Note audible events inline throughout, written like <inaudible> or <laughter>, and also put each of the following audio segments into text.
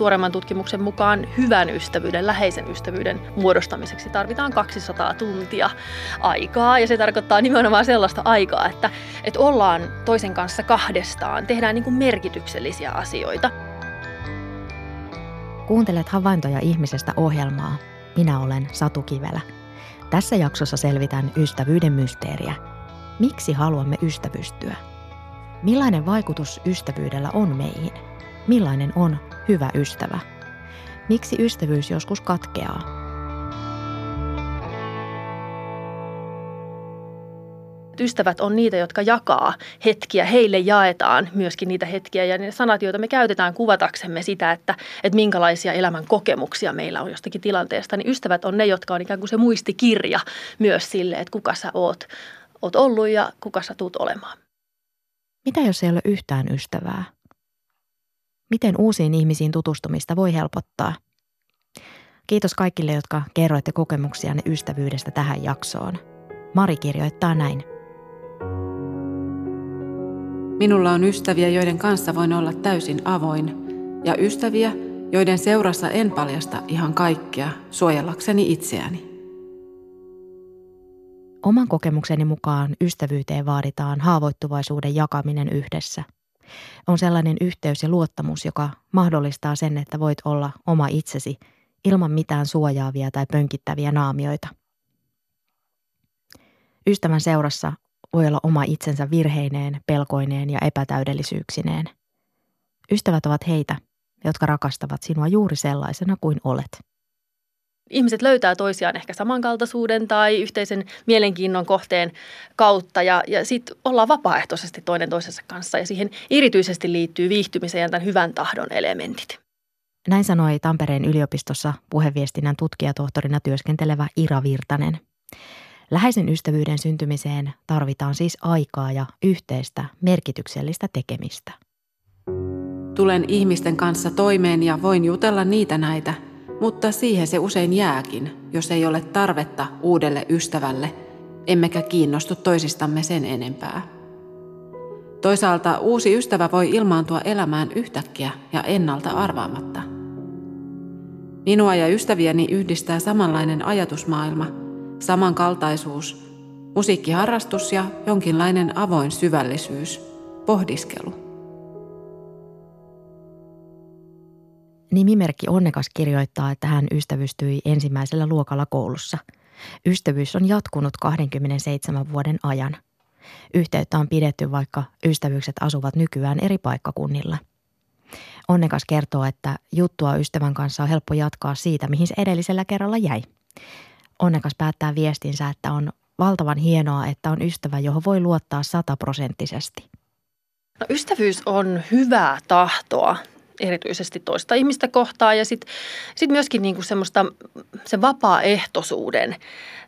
tuoreemman tutkimuksen mukaan hyvän ystävyyden, läheisen ystävyyden muodostamiseksi tarvitaan 200 tuntia aikaa. Ja se tarkoittaa nimenomaan sellaista aikaa, että, että ollaan toisen kanssa kahdestaan, tehdään niin kuin merkityksellisiä asioita. Kuuntelet havaintoja ihmisestä ohjelmaa. Minä olen Satu Kivelä. Tässä jaksossa selvitän ystävyyden mysteeriä. Miksi haluamme ystävystyä? Millainen vaikutus ystävyydellä on meihin? Millainen on hyvä ystävä? Miksi ystävyys joskus katkeaa? ystävät on niitä, jotka jakaa hetkiä. Heille jaetaan myöskin niitä hetkiä ja ne sanat, joita me käytetään kuvataksemme sitä, että, että minkälaisia elämän kokemuksia meillä on jostakin tilanteesta, niin ystävät on ne, jotka on ikään kuin se muistikirja myös sille, että kuka sä oot, oot ollut ja kuka sä tuut olemaan. Mitä jos ei ole yhtään ystävää? Miten uusiin ihmisiin tutustumista voi helpottaa? Kiitos kaikille, jotka kerroitte kokemuksianne ystävyydestä tähän jaksoon. Mari kirjoittaa näin. Minulla on ystäviä, joiden kanssa voin olla täysin avoin, ja ystäviä, joiden seurassa en paljasta ihan kaikkea suojellakseni itseäni. Oman kokemukseni mukaan ystävyyteen vaaditaan haavoittuvaisuuden jakaminen yhdessä. On sellainen yhteys ja luottamus, joka mahdollistaa sen, että voit olla oma itsesi ilman mitään suojaavia tai pönkittäviä naamioita. Ystävän seurassa voi olla oma itsensä virheineen, pelkoineen ja epätäydellisyyksineen. Ystävät ovat heitä, jotka rakastavat sinua juuri sellaisena kuin olet. Ihmiset löytää toisiaan ehkä samankaltaisuuden tai yhteisen mielenkiinnon kohteen kautta ja, ja sitten ollaan vapaaehtoisesti toinen toisensa kanssa ja siihen erityisesti liittyy viihtymisen ja tämän hyvän tahdon elementit. Näin sanoi Tampereen yliopistossa puheviestinnän tutkijatohtorina työskentelevä Ira Virtanen. Läheisen ystävyyden syntymiseen tarvitaan siis aikaa ja yhteistä merkityksellistä tekemistä. Tulen ihmisten kanssa toimeen ja voin jutella niitä näitä, mutta siihen se usein jääkin, jos ei ole tarvetta uudelle ystävälle, emmekä kiinnostu toisistamme sen enempää. Toisaalta uusi ystävä voi ilmaantua elämään yhtäkkiä ja ennalta arvaamatta. Minua ja ystäviäni yhdistää samanlainen ajatusmaailma – samankaltaisuus, musiikkiharrastus ja jonkinlainen avoin syvällisyys, pohdiskelu. Nimimerkki Onnekas kirjoittaa, että hän ystävystyi ensimmäisellä luokalla koulussa. Ystävyys on jatkunut 27 vuoden ajan. Yhteyttä on pidetty, vaikka ystävyykset asuvat nykyään eri paikkakunnilla. Onnekas kertoo, että juttua ystävän kanssa on helppo jatkaa siitä, mihin se edellisellä kerralla jäi onnekas päättää viestinsä, että on valtavan hienoa, että on ystävä, johon voi luottaa sataprosenttisesti. No, ystävyys on hyvää tahtoa erityisesti toista ihmistä kohtaan ja sitten sit myöskin niinku semmoista sen vapaaehtoisuuden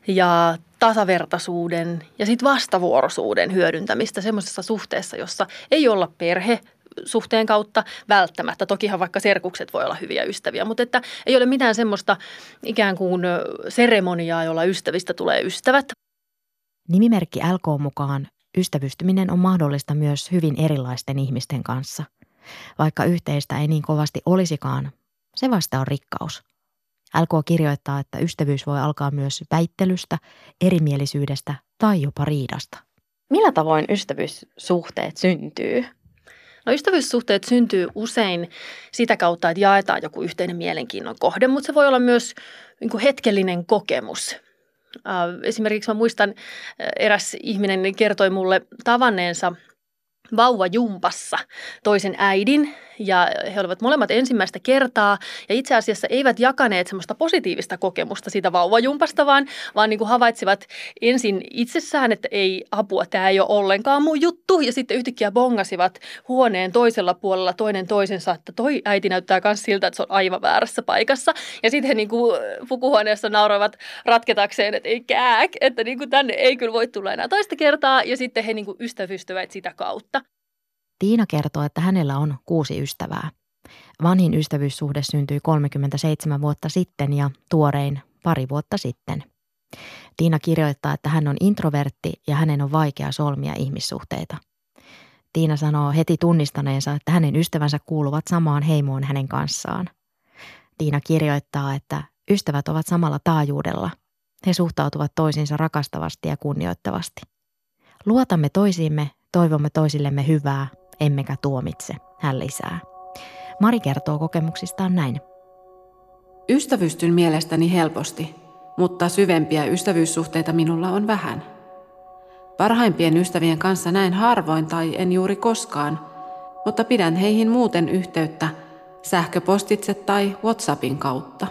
ja tasavertaisuuden ja sitten vastavuoroisuuden hyödyntämistä semmoisessa suhteessa, jossa ei olla perhe, suhteen kautta välttämättä. Tokihan vaikka serkukset voi olla hyviä ystäviä, mutta että ei ole mitään semmoista ikään kuin seremoniaa, jolla ystävistä tulee ystävät. Nimimerkki LK mukaan ystävystyminen on mahdollista myös hyvin erilaisten ihmisten kanssa. Vaikka yhteistä ei niin kovasti olisikaan, se vasta on rikkaus. LK kirjoittaa, että ystävyys voi alkaa myös väittelystä, erimielisyydestä tai jopa riidasta. Millä tavoin ystävyyssuhteet syntyy? No ystävyyssuhteet syntyy usein sitä kautta, että jaetaan joku yhteinen mielenkiinnon kohde, mutta se voi olla myös niin kuin hetkellinen kokemus. Äh, esimerkiksi mä muistan, äh, eräs ihminen kertoi mulle tavanneensa vauvajumpassa toisen äidin ja he olivat molemmat ensimmäistä kertaa ja itse asiassa eivät jakaneet semmoista positiivista kokemusta siitä vauvajumpasta, vaan, vaan niin kuin havaitsivat ensin itsessään, että ei apua, tämä ei ole ollenkaan mun juttu. Ja sitten yhtäkkiä bongasivat huoneen toisella puolella toinen toisensa, että toi äiti näyttää myös siltä, että se on aivan väärässä paikassa. Ja sitten he niin kuin pukuhuoneessa nauroivat ratketakseen, että ei kääk, että niin kuin tänne ei kyllä voi tulla enää toista kertaa. Ja sitten he niin kuin ystävystyvät sitä kautta. Tiina kertoo, että hänellä on kuusi ystävää. Vanhin ystävyyssuhde syntyi 37 vuotta sitten ja tuorein pari vuotta sitten. Tiina kirjoittaa, että hän on introvertti ja hänen on vaikea solmia ihmissuhteita. Tiina sanoo heti tunnistaneensa, että hänen ystävänsä kuuluvat samaan heimoon hänen kanssaan. Tiina kirjoittaa, että ystävät ovat samalla taajuudella. He suhtautuvat toisiinsa rakastavasti ja kunnioittavasti. Luotamme toisiimme, toivomme toisillemme hyvää, emmekä tuomitse, hän lisää. Mari kertoo kokemuksistaan näin. Ystävystyn mielestäni helposti, mutta syvempiä ystävyyssuhteita minulla on vähän. Parhaimpien ystävien kanssa näen harvoin tai en juuri koskaan, mutta pidän heihin muuten yhteyttä sähköpostitse tai WhatsAppin kautta.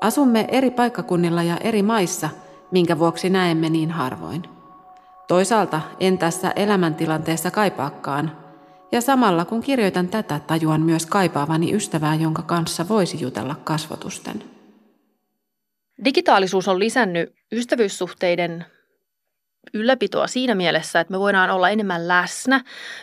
Asumme eri paikkakunnilla ja eri maissa, minkä vuoksi näemme niin harvoin. Toisaalta en tässä elämäntilanteessa kaipaakaan, ja samalla kun kirjoitan tätä, tajuan myös kaipaavani ystävää, jonka kanssa voisi jutella kasvotusten. Digitaalisuus on lisännyt ystävyyssuhteiden ylläpitoa siinä mielessä, että me voidaan olla enemmän läsnä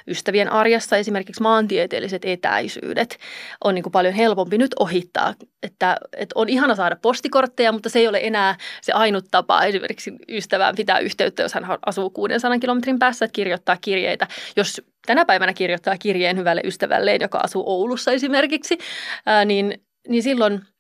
ystävien arjessa. Esimerkiksi maantieteelliset etäisyydet on niin kuin paljon helpompi nyt ohittaa. Että, että on ihana saada postikortteja, mutta se ei ole enää se ainut tapa esimerkiksi ystävään pitää yhteyttä, jos hän asuu 600 kilometrin päässä, että kirjoittaa kirjeitä. Jos tänä päivänä kirjoittaa kirjeen hyvälle ystävälleen, joka asuu Oulussa esimerkiksi, ää, niin, niin silloin –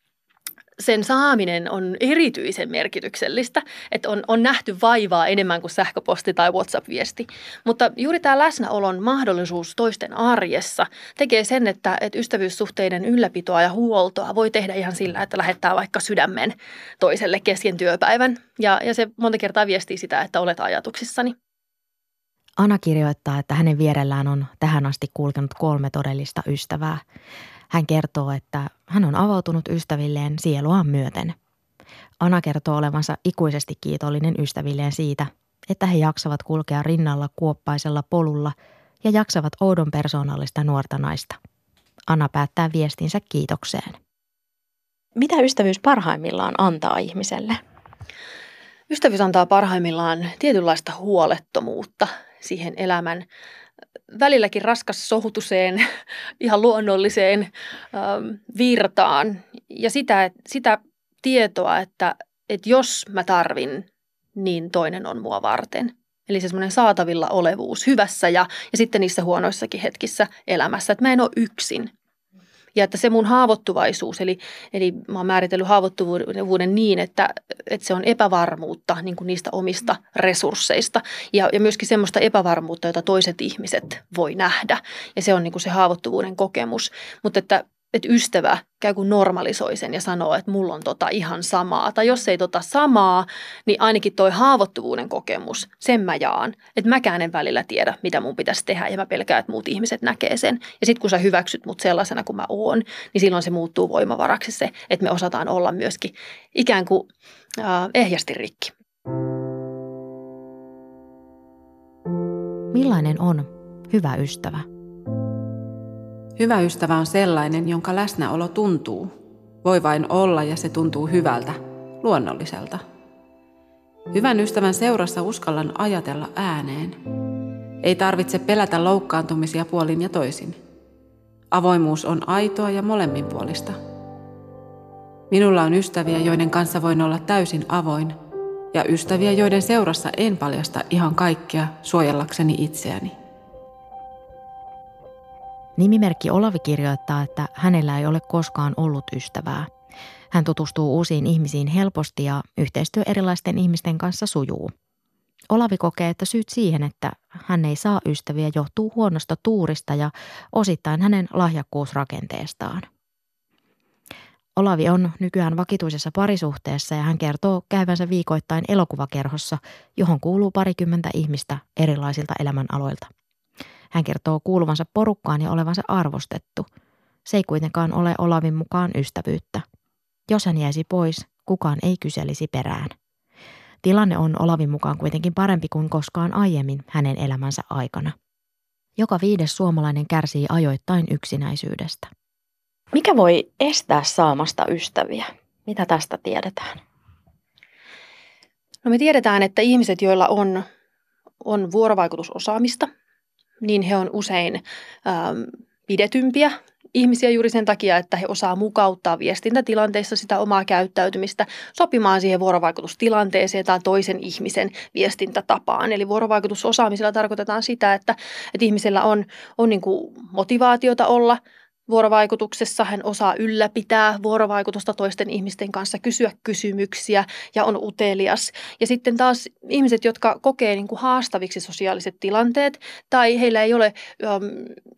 sen saaminen on erityisen merkityksellistä, että on, on nähty vaivaa enemmän kuin sähköposti tai WhatsApp-viesti. Mutta juuri tämä läsnäolon mahdollisuus toisten arjessa tekee sen, että, että ystävyyssuhteiden ylläpitoa ja huoltoa voi tehdä ihan sillä, että lähettää vaikka sydämen toiselle kesken työpäivän. Ja, ja se monta kertaa viestii sitä, että olet ajatuksissani. Anna kirjoittaa, että hänen vierellään on tähän asti kulkenut kolme todellista ystävää. Hän kertoo, että hän on avautunut ystävilleen sieluaan myöten. Anna kertoo olevansa ikuisesti kiitollinen ystävilleen siitä, että he jaksavat kulkea rinnalla kuoppaisella polulla ja jaksavat oudon persoonallista nuorta naista. Anna päättää viestinsä kiitokseen. Mitä ystävyys parhaimmillaan antaa ihmiselle? Ystävyys antaa parhaimmillaan tietynlaista huolettomuutta siihen elämän välilläkin raskas sohutuseen, <laughs> ihan luonnolliseen ähm, virtaan ja sitä, sitä tietoa, että, että jos mä tarvin, niin toinen on mua varten. Eli se semmoinen saatavilla olevuus hyvässä ja, ja sitten niissä huonoissakin hetkissä elämässä, että mä en ole yksin. Ja että se mun haavoittuvaisuus, eli, eli mä oon määritellyt haavoittuvuuden niin, että, että se on epävarmuutta niin kuin niistä omista resursseista ja, ja myöskin semmoista epävarmuutta, jota toiset ihmiset voi nähdä. Ja se on niin kuin se haavoittuvuuden kokemus. Mutta että että ystävä käy kuin normalisoi sen ja sanoo, että mulla on tota ihan samaa. Tai jos ei tota samaa, niin ainakin toi haavoittuvuuden kokemus, sen mä jaan. Että mäkään en välillä tiedä, mitä mun pitäisi tehdä ja mä pelkään, että muut ihmiset näkee sen. Ja sitten kun sä hyväksyt mut sellaisena kuin mä oon, niin silloin se muuttuu voimavaraksi se, että me osataan olla myöskin ikään kuin äh, ehjästi rikki. Millainen on hyvä ystävä? Hyvä ystävä on sellainen, jonka läsnäolo tuntuu. Voi vain olla ja se tuntuu hyvältä, luonnolliselta. Hyvän ystävän seurassa uskallan ajatella ääneen. Ei tarvitse pelätä loukkaantumisia puolin ja toisin. Avoimuus on aitoa ja molemminpuolista. Minulla on ystäviä, joiden kanssa voin olla täysin avoin, ja ystäviä, joiden seurassa en paljasta ihan kaikkea suojellakseni itseäni. Nimimerkki Olavi kirjoittaa, että hänellä ei ole koskaan ollut ystävää. Hän tutustuu uusiin ihmisiin helposti ja yhteistyö erilaisten ihmisten kanssa sujuu. Olavi kokee, että syyt siihen, että hän ei saa ystäviä, johtuu huonosta tuurista ja osittain hänen lahjakkuusrakenteestaan. Olavi on nykyään vakituisessa parisuhteessa ja hän kertoo käyvänsä viikoittain elokuvakerhossa, johon kuuluu parikymmentä ihmistä erilaisilta elämänaloilta. Hän kertoo kuuluvansa porukkaan ja olevansa arvostettu. Se ei kuitenkaan ole Olavin mukaan ystävyyttä. Jos hän jäisi pois, kukaan ei kyselisi perään. Tilanne on Olavin mukaan kuitenkin parempi kuin koskaan aiemmin hänen elämänsä aikana. Joka viides suomalainen kärsii ajoittain yksinäisyydestä. Mikä voi estää saamasta ystäviä? Mitä tästä tiedetään? No me tiedetään, että ihmiset, joilla on, on vuorovaikutusosaamista, niin he on usein ähm, pidetympiä ihmisiä juuri sen takia, että he osaa mukauttaa viestintätilanteissa sitä omaa käyttäytymistä sopimaan siihen vuorovaikutustilanteeseen tai toisen ihmisen viestintätapaan. Eli vuorovaikutusosaamisella tarkoitetaan sitä, että, että ihmisellä on, on niin kuin motivaatiota olla vuorovaikutuksessa, hän osaa ylläpitää vuorovaikutusta toisten ihmisten kanssa, kysyä kysymyksiä ja on utelias. Ja sitten taas ihmiset, jotka kokee niin kuin haastaviksi sosiaaliset tilanteet tai heillä ei ole äm,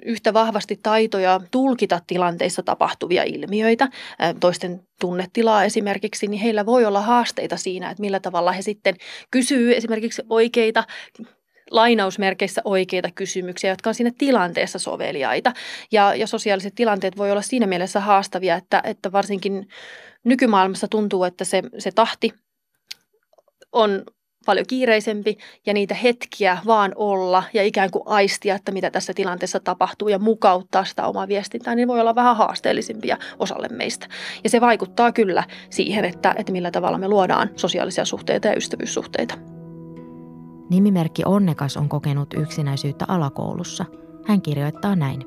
yhtä vahvasti taitoja tulkita tilanteissa tapahtuvia ilmiöitä, ä, toisten tunnetilaa esimerkiksi, niin heillä voi olla haasteita siinä, että millä tavalla he sitten kysyy esimerkiksi oikeita lainausmerkeissä oikeita kysymyksiä, jotka on siinä tilanteessa soveliaita. Ja, ja sosiaaliset tilanteet voi olla siinä mielessä haastavia, että, että varsinkin nykymaailmassa tuntuu, että se, se tahti on paljon kiireisempi ja niitä hetkiä vaan olla ja ikään kuin aistia, että mitä tässä tilanteessa tapahtuu ja mukauttaa sitä omaa viestintää, niin voi olla vähän haasteellisimpia osalle meistä. Ja se vaikuttaa kyllä siihen, että, että millä tavalla me luodaan sosiaalisia suhteita ja ystävyyssuhteita. Nimimerkki Onnekas on kokenut yksinäisyyttä alakoulussa. Hän kirjoittaa näin.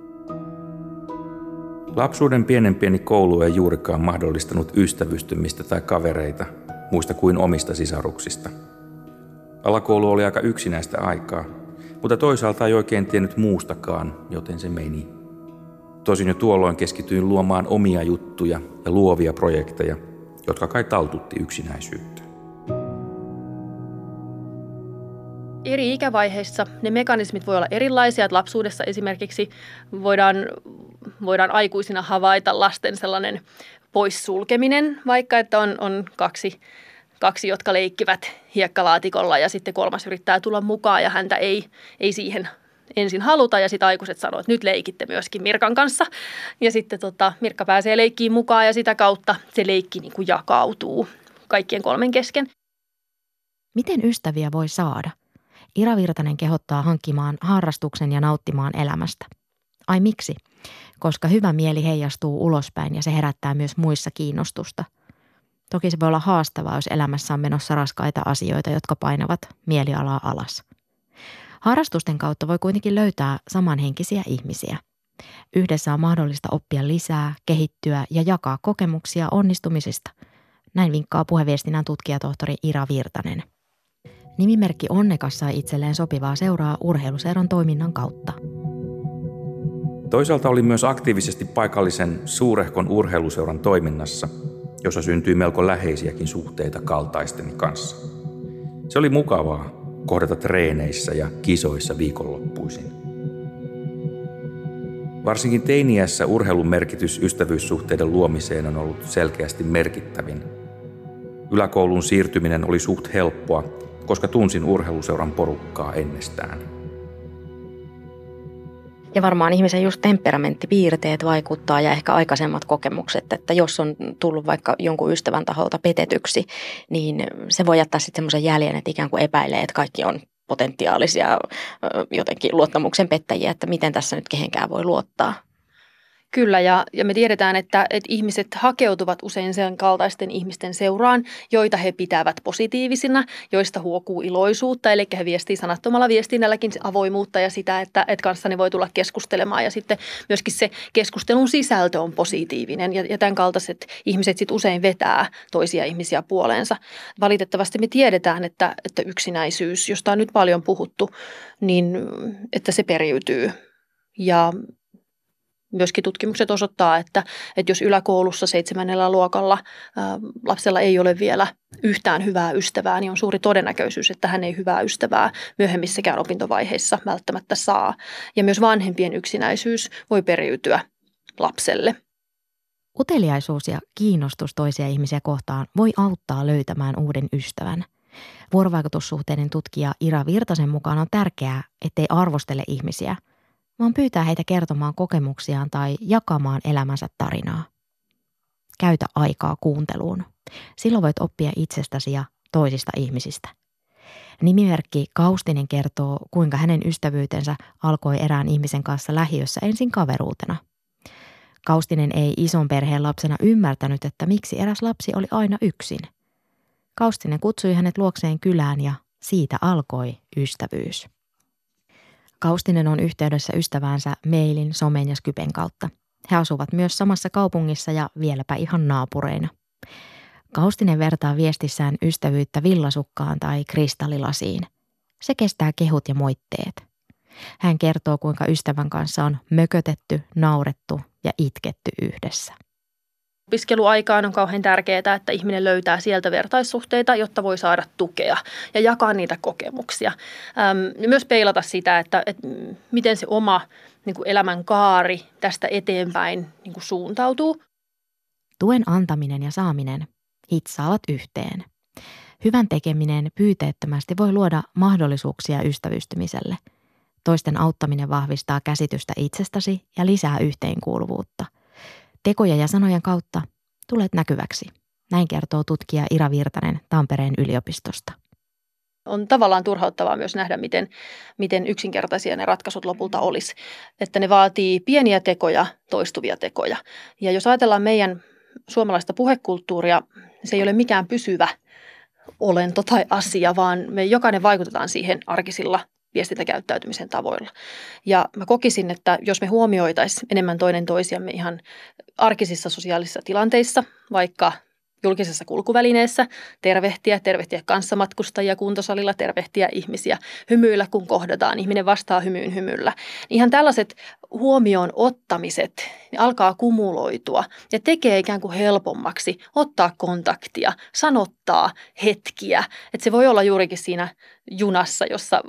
Lapsuuden pienen pieni koulu ei juurikaan mahdollistanut ystävystymistä tai kavereita, muista kuin omista sisaruksista. Alakoulu oli aika yksinäistä aikaa, mutta toisaalta ei oikein tiennyt muustakaan, joten se meni. Tosin jo tuolloin keskityin luomaan omia juttuja ja luovia projekteja, jotka kai taltutti yksinäisyyttä. Eri ikävaiheissa ne mekanismit voi olla erilaisia. Että lapsuudessa esimerkiksi voidaan, voidaan aikuisina havaita lasten sellainen poissulkeminen, vaikka että on, on kaksi, kaksi, jotka leikkivät hiekkalaatikolla ja sitten kolmas yrittää tulla mukaan ja häntä ei, ei siihen ensin haluta ja sitten aikuiset sanoo, että nyt leikitte myöskin Mirkan kanssa. Ja sitten tota, Mirkka pääsee leikkiin mukaan ja sitä kautta se leikki niin kuin jakautuu kaikkien kolmen kesken. Miten ystäviä voi saada? Ira Virtanen kehottaa hankkimaan harrastuksen ja nauttimaan elämästä. Ai miksi? Koska hyvä mieli heijastuu ulospäin ja se herättää myös muissa kiinnostusta. Toki se voi olla haastavaa, jos elämässä on menossa raskaita asioita, jotka painavat mielialaa alas. Harrastusten kautta voi kuitenkin löytää samanhenkisiä ihmisiä. Yhdessä on mahdollista oppia lisää, kehittyä ja jakaa kokemuksia onnistumisista. Näin vinkkaa puheviestinnän tutkijatohtori Ira Virtanen. Nimimerkki Onnekas sai itselleen sopivaa seuraa urheiluseuran toiminnan kautta. Toisaalta oli myös aktiivisesti paikallisen suurehkon urheiluseuran toiminnassa, jossa syntyi melko läheisiäkin suhteita kaltaisteni kanssa. Se oli mukavaa kohdata treeneissä ja kisoissa viikonloppuisin. Varsinkin teiniässä urheilun merkitys ystävyyssuhteiden luomiseen on ollut selkeästi merkittävin. Yläkoulun siirtyminen oli suht helppoa koska tunsin urheiluseuran porukkaa ennestään. Ja varmaan ihmisen just temperamenttipiirteet vaikuttaa ja ehkä aikaisemmat kokemukset, että jos on tullut vaikka jonkun ystävän taholta petetyksi, niin se voi jättää sitten semmoisen jäljen, että ikään kuin epäilee, että kaikki on potentiaalisia jotenkin luottamuksen pettäjiä, että miten tässä nyt kehenkään voi luottaa. Kyllä, ja, ja me tiedetään, että, että ihmiset hakeutuvat usein sen kaltaisten ihmisten seuraan, joita he pitävät positiivisina, joista huokuu iloisuutta, eli he viestii sanattomalla viestinnälläkin avoimuutta ja sitä, että, että kanssani voi tulla keskustelemaan, ja sitten myöskin se keskustelun sisältö on positiivinen, ja, ja tämän kaltaiset ihmiset sitten usein vetää toisia ihmisiä puoleensa. Valitettavasti me tiedetään, että, että yksinäisyys, josta on nyt paljon puhuttu, niin että se periytyy. Ja Myöskin tutkimukset osoittaa, että, että jos yläkoulussa seitsemännellä luokalla ää, lapsella ei ole vielä yhtään hyvää ystävää, niin on suuri todennäköisyys, että hän ei hyvää ystävää myöhemmissäkään opintovaiheissa välttämättä saa. Ja myös vanhempien yksinäisyys voi periytyä lapselle. Uteliaisuus ja kiinnostus toisia ihmisiä kohtaan voi auttaa löytämään uuden ystävän. Vuorovaikutussuhteiden tutkija Ira Virtasen mukaan on tärkeää, ettei arvostele ihmisiä – vaan pyytää heitä kertomaan kokemuksiaan tai jakamaan elämänsä tarinaa. Käytä aikaa kuunteluun. Silloin voit oppia itsestäsi ja toisista ihmisistä. Nimimerkki Kaustinen kertoo, kuinka hänen ystävyytensä alkoi erään ihmisen kanssa lähiössä ensin kaveruutena. Kaustinen ei ison perheen lapsena ymmärtänyt, että miksi eräs lapsi oli aina yksin. Kaustinen kutsui hänet luokseen kylään ja siitä alkoi ystävyys. Kaustinen on yhteydessä ystäväänsä mailin, somen ja Skypen kautta. He asuvat myös samassa kaupungissa ja vieläpä ihan naapureina. Kaustinen vertaa viestissään ystävyyttä villasukkaan tai kristallilasiin. Se kestää kehut ja moitteet. Hän kertoo, kuinka ystävän kanssa on mökötetty, naurettu ja itketty yhdessä. Opiskeluaikaan on kauhean tärkeää, että ihminen löytää sieltä vertaissuhteita, jotta voi saada tukea ja jakaa niitä kokemuksia. Ähm, myös peilata sitä, että, että miten se oma niin kuin elämän kaari tästä eteenpäin niin kuin suuntautuu. Tuen antaminen ja saaminen hitsaavat yhteen. Hyvän tekeminen pyyteettömästi voi luoda mahdollisuuksia ystävystymiselle. Toisten auttaminen vahvistaa käsitystä itsestäsi ja lisää yhteenkuuluvuutta. Tekoja ja sanojen kautta tulet näkyväksi. Näin kertoo tutkija Ira Virtanen Tampereen yliopistosta. On tavallaan turhauttavaa myös nähdä, miten, miten yksinkertaisia ne ratkaisut lopulta olisi. Että ne vaatii pieniä tekoja, toistuvia tekoja. Ja jos ajatellaan meidän suomalaista puhekulttuuria, se ei ole mikään pysyvä olento tai asia, vaan me jokainen vaikutetaan siihen arkisilla viestintäkäyttäytymisen tavoilla. Ja mä kokisin, että jos me huomioitaisiin enemmän toinen toisiamme ihan arkisissa sosiaalisissa tilanteissa, vaikka julkisessa kulkuvälineessä, tervehtiä, tervehtiä kanssamatkustajia kuntosalilla, tervehtiä ihmisiä, hymyillä kun kohdataan, ihminen vastaa hymyyn hymyllä. Ihan tällaiset huomioon ottamiset niin alkaa kumuloitua ja tekee ikään kuin helpommaksi ottaa kontaktia, sanottaa hetkiä. Että se voi olla juurikin siinä junassa, jossa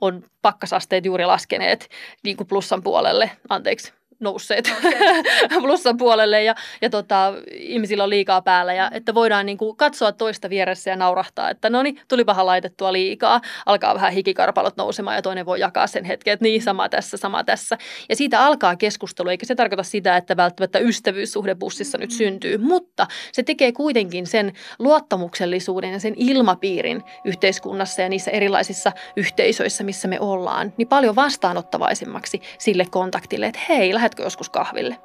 on pakkasasteet juuri laskeneet niin kuin plussan puolelle, anteeksi, nousseet <laughs> plussan puolelle ja, ja tota, ihmisillä on liikaa päällä. Ja että voidaan niin kuin katsoa toista vieressä ja naurahtaa, että no niin, tulipahan laitettua liikaa. Alkaa vähän hikikarpalot nousemaan ja toinen voi jakaa sen hetken, että niin sama tässä, sama tässä. Ja siitä alkaa keskustelu, eikä se tarkoita sitä, että välttämättä ystävyyssuhde bussissa nyt syntyy, mutta se tekee kuitenkin sen luottamuksellisuuden ja sen ilmapiirin yhteiskunnassa ja niissä erilaisissa yhteisöissä, missä me ollaan, niin paljon vastaanottavaisemmaksi sille kontaktille, että hei, lähdet lähdetkö joskus kahville?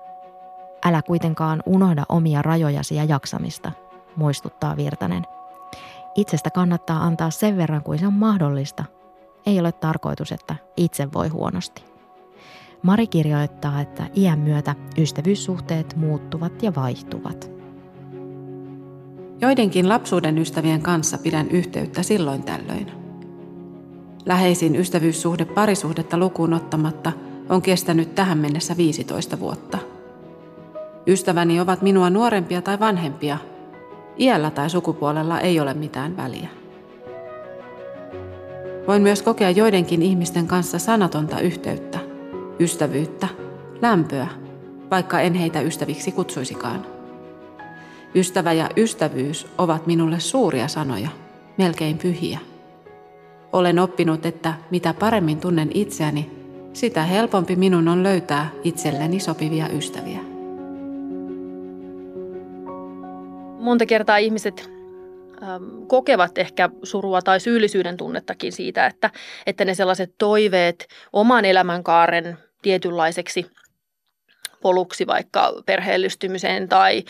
Älä kuitenkaan unohda omia rajojasi ja jaksamista, muistuttaa Virtanen. Itsestä kannattaa antaa sen verran kuin se on mahdollista. Ei ole tarkoitus, että itse voi huonosti. Mari kirjoittaa, että iän myötä ystävyyssuhteet muuttuvat ja vaihtuvat. Joidenkin lapsuuden ystävien kanssa pidän yhteyttä silloin tällöin. Läheisin ystävyyssuhde parisuhdetta lukuun ottamatta – on kestänyt tähän mennessä 15 vuotta. Ystäväni ovat minua nuorempia tai vanhempia. Iällä tai sukupuolella ei ole mitään väliä. Voin myös kokea joidenkin ihmisten kanssa sanatonta yhteyttä, ystävyyttä, lämpöä, vaikka en heitä ystäviksi kutsuisikaan. Ystävä ja ystävyys ovat minulle suuria sanoja, melkein pyhiä. Olen oppinut, että mitä paremmin tunnen itseäni, sitä helpompi minun on löytää itselleni sopivia ystäviä. Monta kertaa ihmiset ähm, kokevat ehkä surua tai syyllisyyden tunnettakin siitä, että, että ne sellaiset toiveet oman elämänkaaren tietynlaiseksi poluksi vaikka perheellistymiseen tai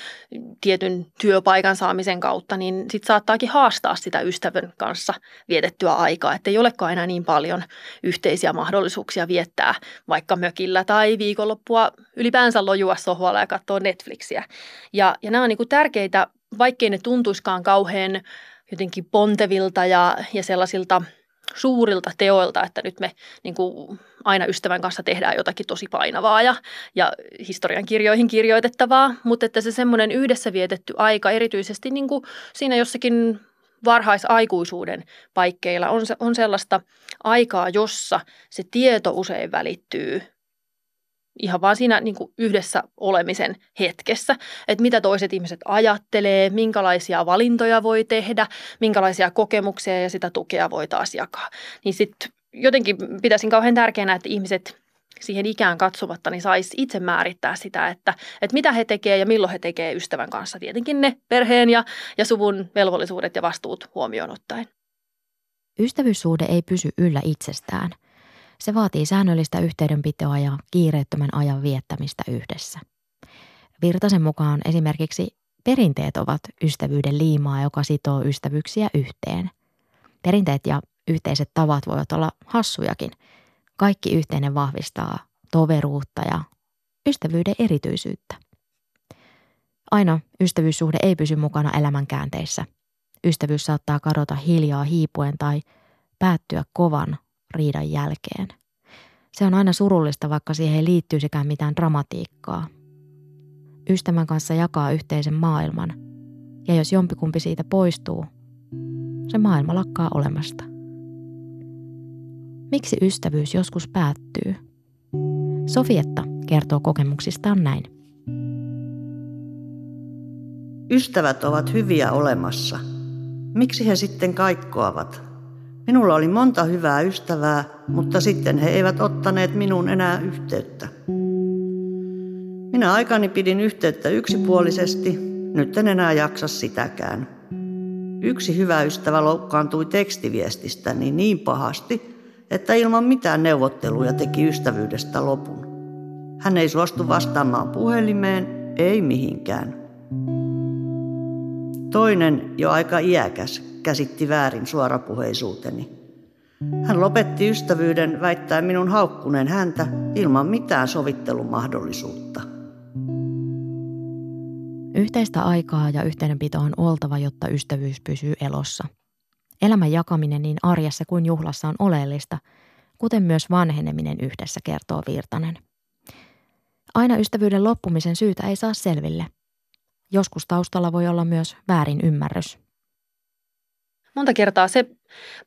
tietyn työpaikan saamisen kautta, niin sitten saattaakin haastaa sitä ystävän kanssa vietettyä aikaa, että ei olekaan enää niin paljon yhteisiä mahdollisuuksia viettää vaikka mökillä tai viikonloppua ylipäänsä lojua sohvalla ja katsoa Netflixiä. Ja, ja nämä on niin tärkeitä, vaikkei ne tuntuiskaan kauhean jotenkin pontevilta ja, ja sellaisilta – suurilta teoilta, että nyt me niin kuin aina ystävän kanssa tehdään jotakin tosi painavaa ja, ja historian kirjoihin kirjoitettavaa, mutta että se semmoinen yhdessä vietetty aika, erityisesti niin kuin siinä jossakin varhaisaikuisuuden paikkeilla on, on sellaista aikaa, jossa se tieto usein välittyy ihan vaan siinä niin kuin yhdessä olemisen hetkessä, että mitä toiset ihmiset ajattelee, minkälaisia valintoja voi tehdä, minkälaisia kokemuksia ja sitä tukea voi taas jakaa. Niin sitten jotenkin pitäisin kauhean tärkeänä, että ihmiset siihen ikään katsomatta niin saisi itse määrittää sitä, että, että mitä he tekevät ja milloin he tekevät ystävän kanssa. Tietenkin ne perheen ja, ja suvun velvollisuudet ja vastuut huomioon ottaen. Ystävyyssuhde ei pysy yllä itsestään – se vaatii säännöllistä yhteydenpitoa ja kiireettömän ajan viettämistä yhdessä. Virtasen mukaan esimerkiksi perinteet ovat ystävyyden liimaa, joka sitoo ystävyyksiä yhteen. Perinteet ja yhteiset tavat voivat olla hassujakin. Kaikki yhteinen vahvistaa toveruutta ja ystävyyden erityisyyttä. Aina ystävyyssuhde ei pysy mukana elämänkäänteissä. Ystävyys saattaa kadota hiljaa hiipuen tai päättyä kovan riidan jälkeen. Se on aina surullista, vaikka siihen ei liittyisikään mitään dramatiikkaa. Ystävän kanssa jakaa yhteisen maailman. Ja jos jompikumpi siitä poistuu, se maailma lakkaa olemasta. Miksi ystävyys joskus päättyy? Sofietta kertoo kokemuksistaan näin. Ystävät ovat hyviä olemassa. Miksi he sitten kaikkoavat? Minulla oli monta hyvää ystävää, mutta sitten he eivät ottaneet minuun enää yhteyttä. Minä aikani pidin yhteyttä yksipuolisesti, nyt en enää jaksa sitäkään. Yksi hyvä ystävä loukkaantui tekstiviestistä niin, niin pahasti, että ilman mitään neuvotteluja teki ystävyydestä lopun. Hän ei suostu vastaamaan puhelimeen, ei mihinkään. Toinen, jo aika iäkäs, käsitti väärin suorapuheisuuteni. Hän lopetti ystävyyden väittäen minun haukkuneen häntä ilman mitään sovittelumahdollisuutta. Yhteistä aikaa ja yhteydenpito on oltava, jotta ystävyys pysyy elossa. Elämän jakaminen niin arjessa kuin juhlassa on oleellista, kuten myös vanheneminen yhdessä, kertoo Virtanen. Aina ystävyyden loppumisen syytä ei saa selville. Joskus taustalla voi olla myös väärin ymmärrys. Monta kertaa se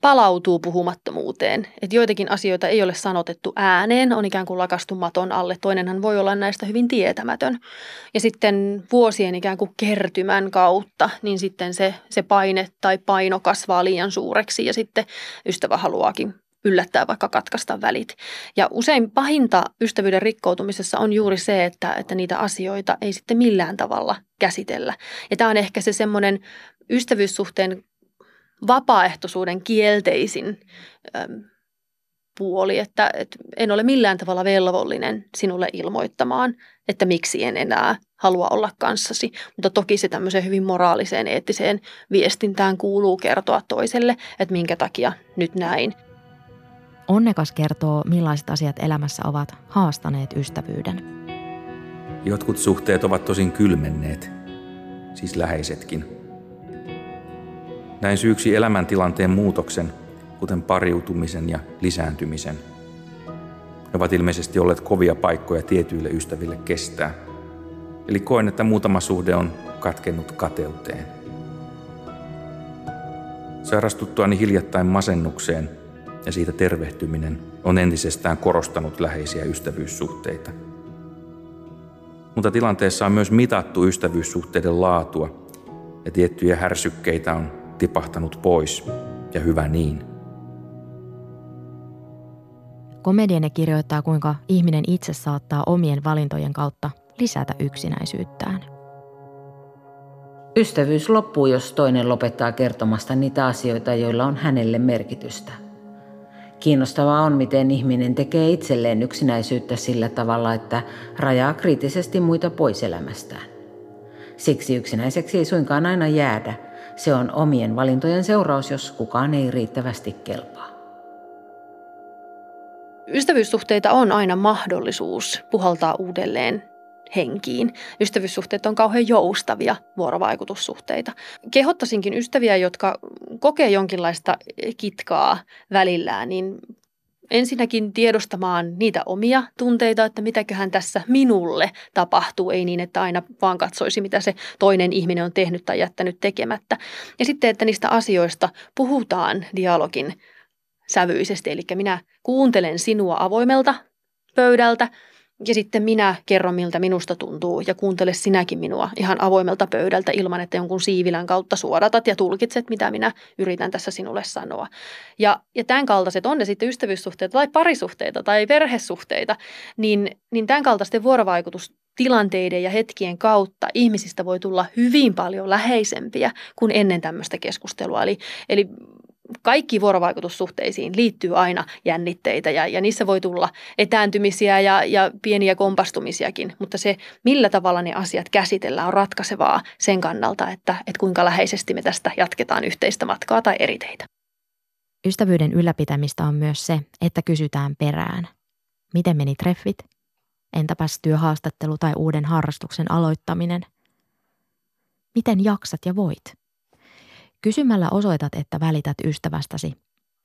palautuu puhumattomuuteen, että joitakin asioita ei ole sanotettu ääneen, on ikään kuin lakastu maton alle. Toinenhan voi olla näistä hyvin tietämätön. Ja sitten vuosien ikään kuin kertymän kautta, niin sitten se, se paine tai paino kasvaa liian suureksi ja sitten ystävä haluaakin yllättää, vaikka katkaista välit. Ja usein pahinta ystävyyden rikkoutumisessa on juuri se, että, että niitä asioita ei sitten millään tavalla käsitellä. Ja tämä on ehkä se semmoinen ystävyyssuhteen vapaaehtoisuuden kielteisin äm, puoli, että, että en ole millään tavalla velvollinen sinulle ilmoittamaan, että miksi en enää halua olla kanssasi. Mutta toki se tämmöiseen hyvin moraaliseen, eettiseen viestintään kuuluu kertoa toiselle, että minkä takia nyt näin. Onnekas kertoo, millaiset asiat elämässä ovat haastaneet ystävyyden. Jotkut suhteet ovat tosin kylmenneet, siis läheisetkin. Näin syyksi elämäntilanteen muutoksen, kuten pariutumisen ja lisääntymisen. Ne ovat ilmeisesti olleet kovia paikkoja tietyille ystäville kestää. Eli koen, että muutama suhde on katkennut kateuteen. Sairastuttuani hiljattain masennukseen – ja siitä tervehtyminen on entisestään korostanut läheisiä ystävyyssuhteita. Mutta tilanteessa on myös mitattu ystävyyssuhteiden laatua ja tiettyjä härsykkeitä on tipahtanut pois ja hyvä niin. Komedienne kirjoittaa, kuinka ihminen itse saattaa omien valintojen kautta lisätä yksinäisyyttään. Ystävyys loppuu, jos toinen lopettaa kertomasta niitä asioita, joilla on hänelle merkitystä – Kiinnostavaa on, miten ihminen tekee itselleen yksinäisyyttä sillä tavalla, että rajaa kriittisesti muita pois elämästään. Siksi yksinäiseksi ei suinkaan aina jäädä. Se on omien valintojen seuraus, jos kukaan ei riittävästi kelpaa. Ystävyyssuhteita on aina mahdollisuus puhaltaa uudelleen henkiin. Ystävyyssuhteet on kauhean joustavia vuorovaikutussuhteita. Kehottaisinkin ystäviä, jotka kokee jonkinlaista kitkaa välillään, niin ensinnäkin tiedostamaan niitä omia tunteita, että mitäköhän tässä minulle tapahtuu, ei niin, että aina vaan katsoisi, mitä se toinen ihminen on tehnyt tai jättänyt tekemättä. Ja sitten, että niistä asioista puhutaan dialogin sävyisesti, eli minä kuuntelen sinua avoimelta pöydältä, ja sitten minä kerron, miltä minusta tuntuu ja kuuntele sinäkin minua ihan avoimelta pöydältä ilman, että jonkun siivilän kautta suodatat ja tulkitset, mitä minä yritän tässä sinulle sanoa. Ja, ja tämän kaltaiset, on ne sitten ystävyyssuhteita tai parisuhteita tai perhesuhteita, niin, niin tämän kaltaisten vuorovaikutustilanteiden ja hetkien kautta ihmisistä voi tulla hyvin paljon läheisempiä kuin ennen tämmöistä keskustelua. Eli, eli kaikki vuorovaikutussuhteisiin liittyy aina jännitteitä ja, ja niissä voi tulla etääntymisiä ja, ja pieniä kompastumisiakin, mutta se, millä tavalla ne asiat käsitellään, on ratkaisevaa sen kannalta, että, että kuinka läheisesti me tästä jatketaan yhteistä matkaa tai eriteitä. Ystävyyden ylläpitämistä on myös se, että kysytään perään. Miten meni treffit? Entäpäs työhaastattelu tai uuden harrastuksen aloittaminen? Miten jaksat ja voit? Kysymällä osoitat, että välität ystävästäsi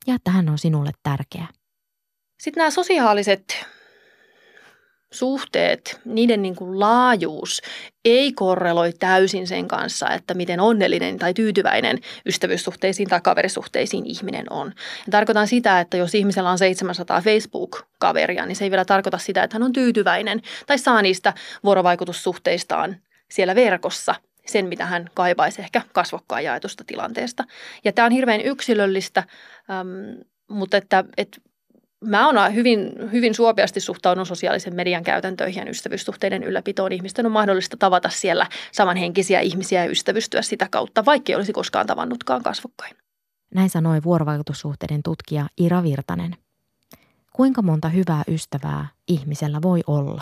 ja että hän on sinulle tärkeä. Sitten nämä sosiaaliset suhteet, niiden niin kuin laajuus ei korreloi täysin sen kanssa, että miten onnellinen tai tyytyväinen ystävyyssuhteisiin tai kaverisuhteisiin ihminen on. Ja tarkoitan sitä, että jos ihmisellä on 700 Facebook-kaveria, niin se ei vielä tarkoita sitä, että hän on tyytyväinen tai saa niistä vuorovaikutussuhteistaan siellä verkossa sen, mitä hän kaipaisi ehkä kasvokkaan jaetusta tilanteesta. Ja tämä on hirveän yksilöllistä, mutta että, että Mä oon hyvin, hyvin suopeasti suhtaudun sosiaalisen median käytäntöihin ja ystävyyssuhteiden ylläpitoon. Ihmisten on mahdollista tavata siellä samanhenkisiä ihmisiä ja ystävystyä sitä kautta, vaikka ei olisi koskaan tavannutkaan kasvokkain. Näin sanoi vuorovaikutussuhteiden tutkija Ira Virtanen. Kuinka monta hyvää ystävää ihmisellä voi olla?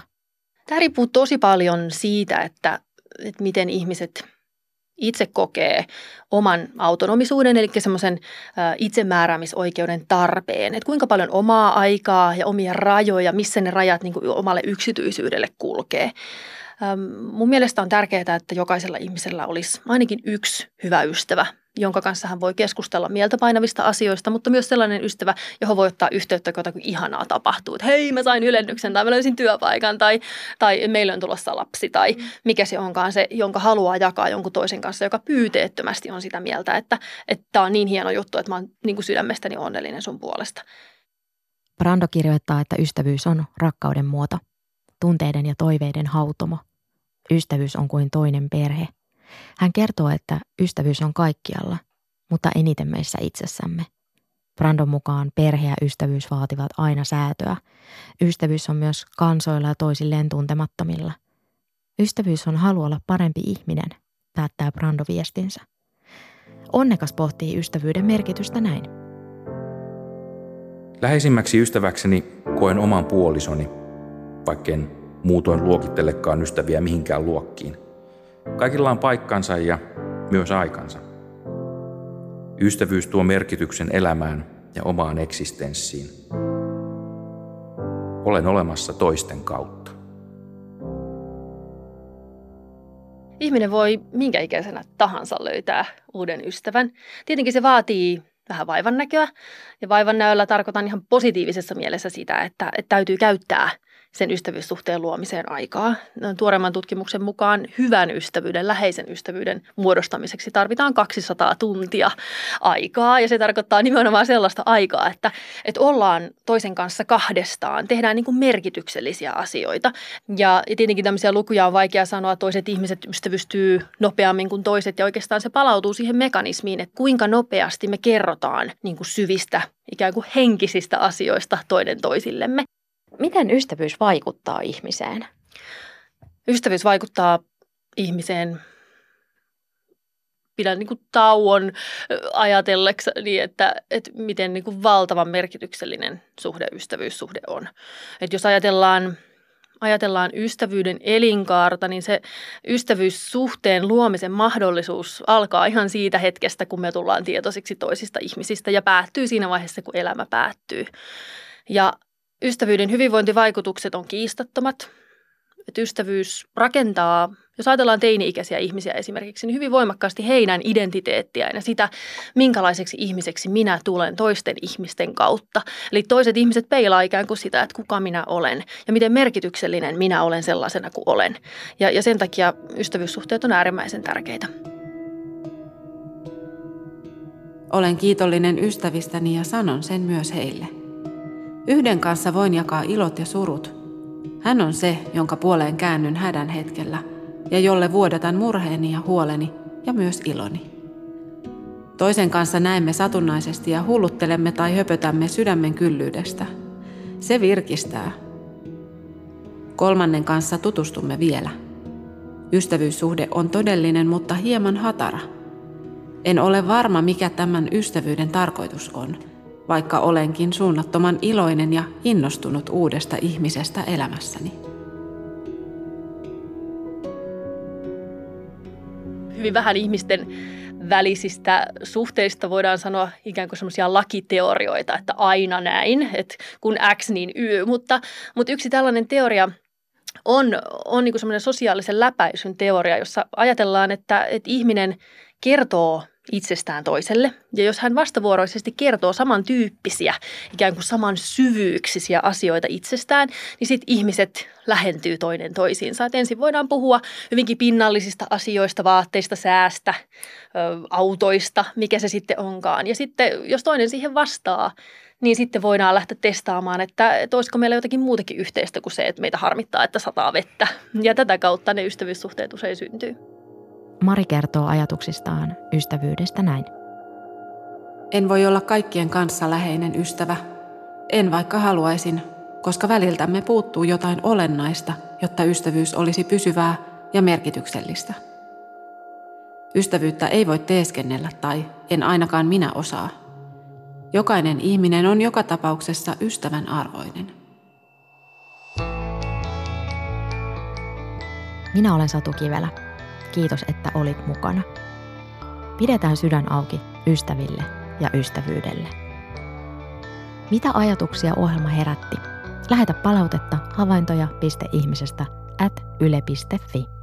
Tämä riippuu tosi paljon siitä, että, että miten ihmiset itse kokee oman autonomisuuden, eli semmoisen itsemääräämisoikeuden tarpeen, että kuinka paljon omaa aikaa ja omia rajoja, missä ne rajat niin omalle yksityisyydelle kulkee. Mun mielestä on tärkeää, että jokaisella ihmisellä olisi ainakin yksi hyvä ystävä, jonka kanssa hän voi keskustella mieltä painavista asioista, mutta myös sellainen ystävä, johon voi ottaa yhteyttä, kun jotakin ihanaa tapahtuu. Että hei, mä sain ylennyksen tai mä löysin työpaikan tai, tai meillä on tulossa lapsi tai mm. mikä se onkaan se, jonka haluaa jakaa jonkun toisen kanssa, joka pyyteettömästi on sitä mieltä, että tämä on niin hieno juttu, että mä oon niin kuin sydämestäni onnellinen sun puolesta. Brando kirjoittaa, että ystävyys on rakkauden muoto, tunteiden ja toiveiden hautomo. Ystävyys on kuin toinen perhe – hän kertoo, että ystävyys on kaikkialla, mutta eniten meissä itsessämme. Brandon mukaan perhe ja ystävyys vaativat aina säätöä. Ystävyys on myös kansoilla ja toisilleen tuntemattomilla. Ystävyys on halu olla parempi ihminen, päättää Brando viestinsä. Onnekas pohtii ystävyyden merkitystä näin. Läheisimmäksi ystäväkseni koen oman puolisoni, vaikken muutoin luokittelekaan ystäviä mihinkään luokkiin – Kaikilla on paikkansa ja myös aikansa. Ystävyys tuo merkityksen elämään ja omaan eksistenssiin. Olen olemassa toisten kautta. Ihminen voi minkä ikäisenä tahansa löytää uuden ystävän. Tietenkin se vaatii vähän vaivan näköä. Ja vaivan näöllä tarkoitan ihan positiivisessa mielessä sitä, että, että täytyy käyttää – sen ystävyyssuhteen luomiseen aikaa. Tuoreemman tutkimuksen mukaan hyvän ystävyyden, läheisen ystävyyden muodostamiseksi tarvitaan 200 tuntia aikaa. Ja se tarkoittaa nimenomaan sellaista aikaa, että, että ollaan toisen kanssa kahdestaan, tehdään niin kuin merkityksellisiä asioita. Ja tietenkin tämmöisiä lukuja on vaikea sanoa, toiset ihmiset ystävystyy nopeammin kuin toiset ja oikeastaan se palautuu siihen mekanismiin, että kuinka nopeasti me kerrotaan niin kuin syvistä ikään kuin henkisistä asioista toinen toisillemme. Miten ystävyys vaikuttaa ihmiseen? Ystävyys vaikuttaa ihmiseen pidän niin kuin tauon ajatellekseni, että, että miten niin kuin valtavan merkityksellinen suhde ystävyyssuhde on. Että jos ajatellaan, ajatellaan ystävyyden elinkaarta, niin se ystävyyssuhteen luomisen mahdollisuus alkaa ihan siitä hetkestä, kun me tullaan tietoisiksi toisista ihmisistä ja päättyy siinä vaiheessa, kun elämä päättyy. Ja Ystävyyden hyvinvointivaikutukset on kiistattomat. Että ystävyys rakentaa, jos ajatellaan teini-ikäisiä ihmisiä esimerkiksi, niin hyvin voimakkaasti heidän identiteettiään ja sitä, minkälaiseksi ihmiseksi minä tulen toisten ihmisten kautta. Eli toiset ihmiset peilaa ikään kuin sitä, että kuka minä olen ja miten merkityksellinen minä olen sellaisena kuin olen. Ja, ja sen takia ystävyyssuhteet on äärimmäisen tärkeitä. Olen kiitollinen ystävistäni ja sanon sen myös heille – Yhden kanssa voin jakaa ilot ja surut. Hän on se, jonka puoleen käännyn hädän hetkellä ja jolle vuodatan murheeni ja huoleni ja myös iloni. Toisen kanssa näemme satunnaisesti ja hulluttelemme tai höpötämme sydämen kyllyydestä. Se virkistää. Kolmannen kanssa tutustumme vielä. Ystävyyssuhde on todellinen, mutta hieman hatara. En ole varma, mikä tämän ystävyyden tarkoitus on – vaikka olenkin suunnattoman iloinen ja innostunut uudesta ihmisestä elämässäni. Hyvin vähän ihmisten välisistä suhteista voidaan sanoa ikään kuin semmoisia lakiteorioita, että aina näin, että kun X niin Y, mutta, mutta yksi tällainen teoria on, on niin semmoinen sosiaalisen läpäisyn teoria, jossa ajatellaan, että, että ihminen kertoo itsestään toiselle. Ja jos hän vastavuoroisesti kertoo samantyyppisiä, ikään kuin saman syvyyksisiä asioita itsestään, niin sitten ihmiset lähentyy toinen toisiinsa. Et ensin voidaan puhua hyvinkin pinnallisista asioista, vaatteista, säästä, autoista, mikä se sitten onkaan. Ja sitten jos toinen siihen vastaa, niin sitten voidaan lähteä testaamaan, että, että olisiko meillä jotakin muutakin yhteistä kuin se, että meitä harmittaa, että sataa vettä. Ja tätä kautta ne ystävyyssuhteet usein syntyy. Mari kertoo ajatuksistaan ystävyydestä näin. En voi olla kaikkien kanssa läheinen ystävä. En vaikka haluaisin, koska väliltämme puuttuu jotain olennaista, jotta ystävyys olisi pysyvää ja merkityksellistä. Ystävyyttä ei voi teeskennellä tai en ainakaan minä osaa. Jokainen ihminen on joka tapauksessa ystävän arvoinen. Minä olen Satu Kivelä. Kiitos, että olit mukana. Pidetään sydän auki ystäville ja ystävyydelle. Mitä ajatuksia ohjelma herätti? Lähetä palautetta havaintoja.ihmisestä at yle.fi.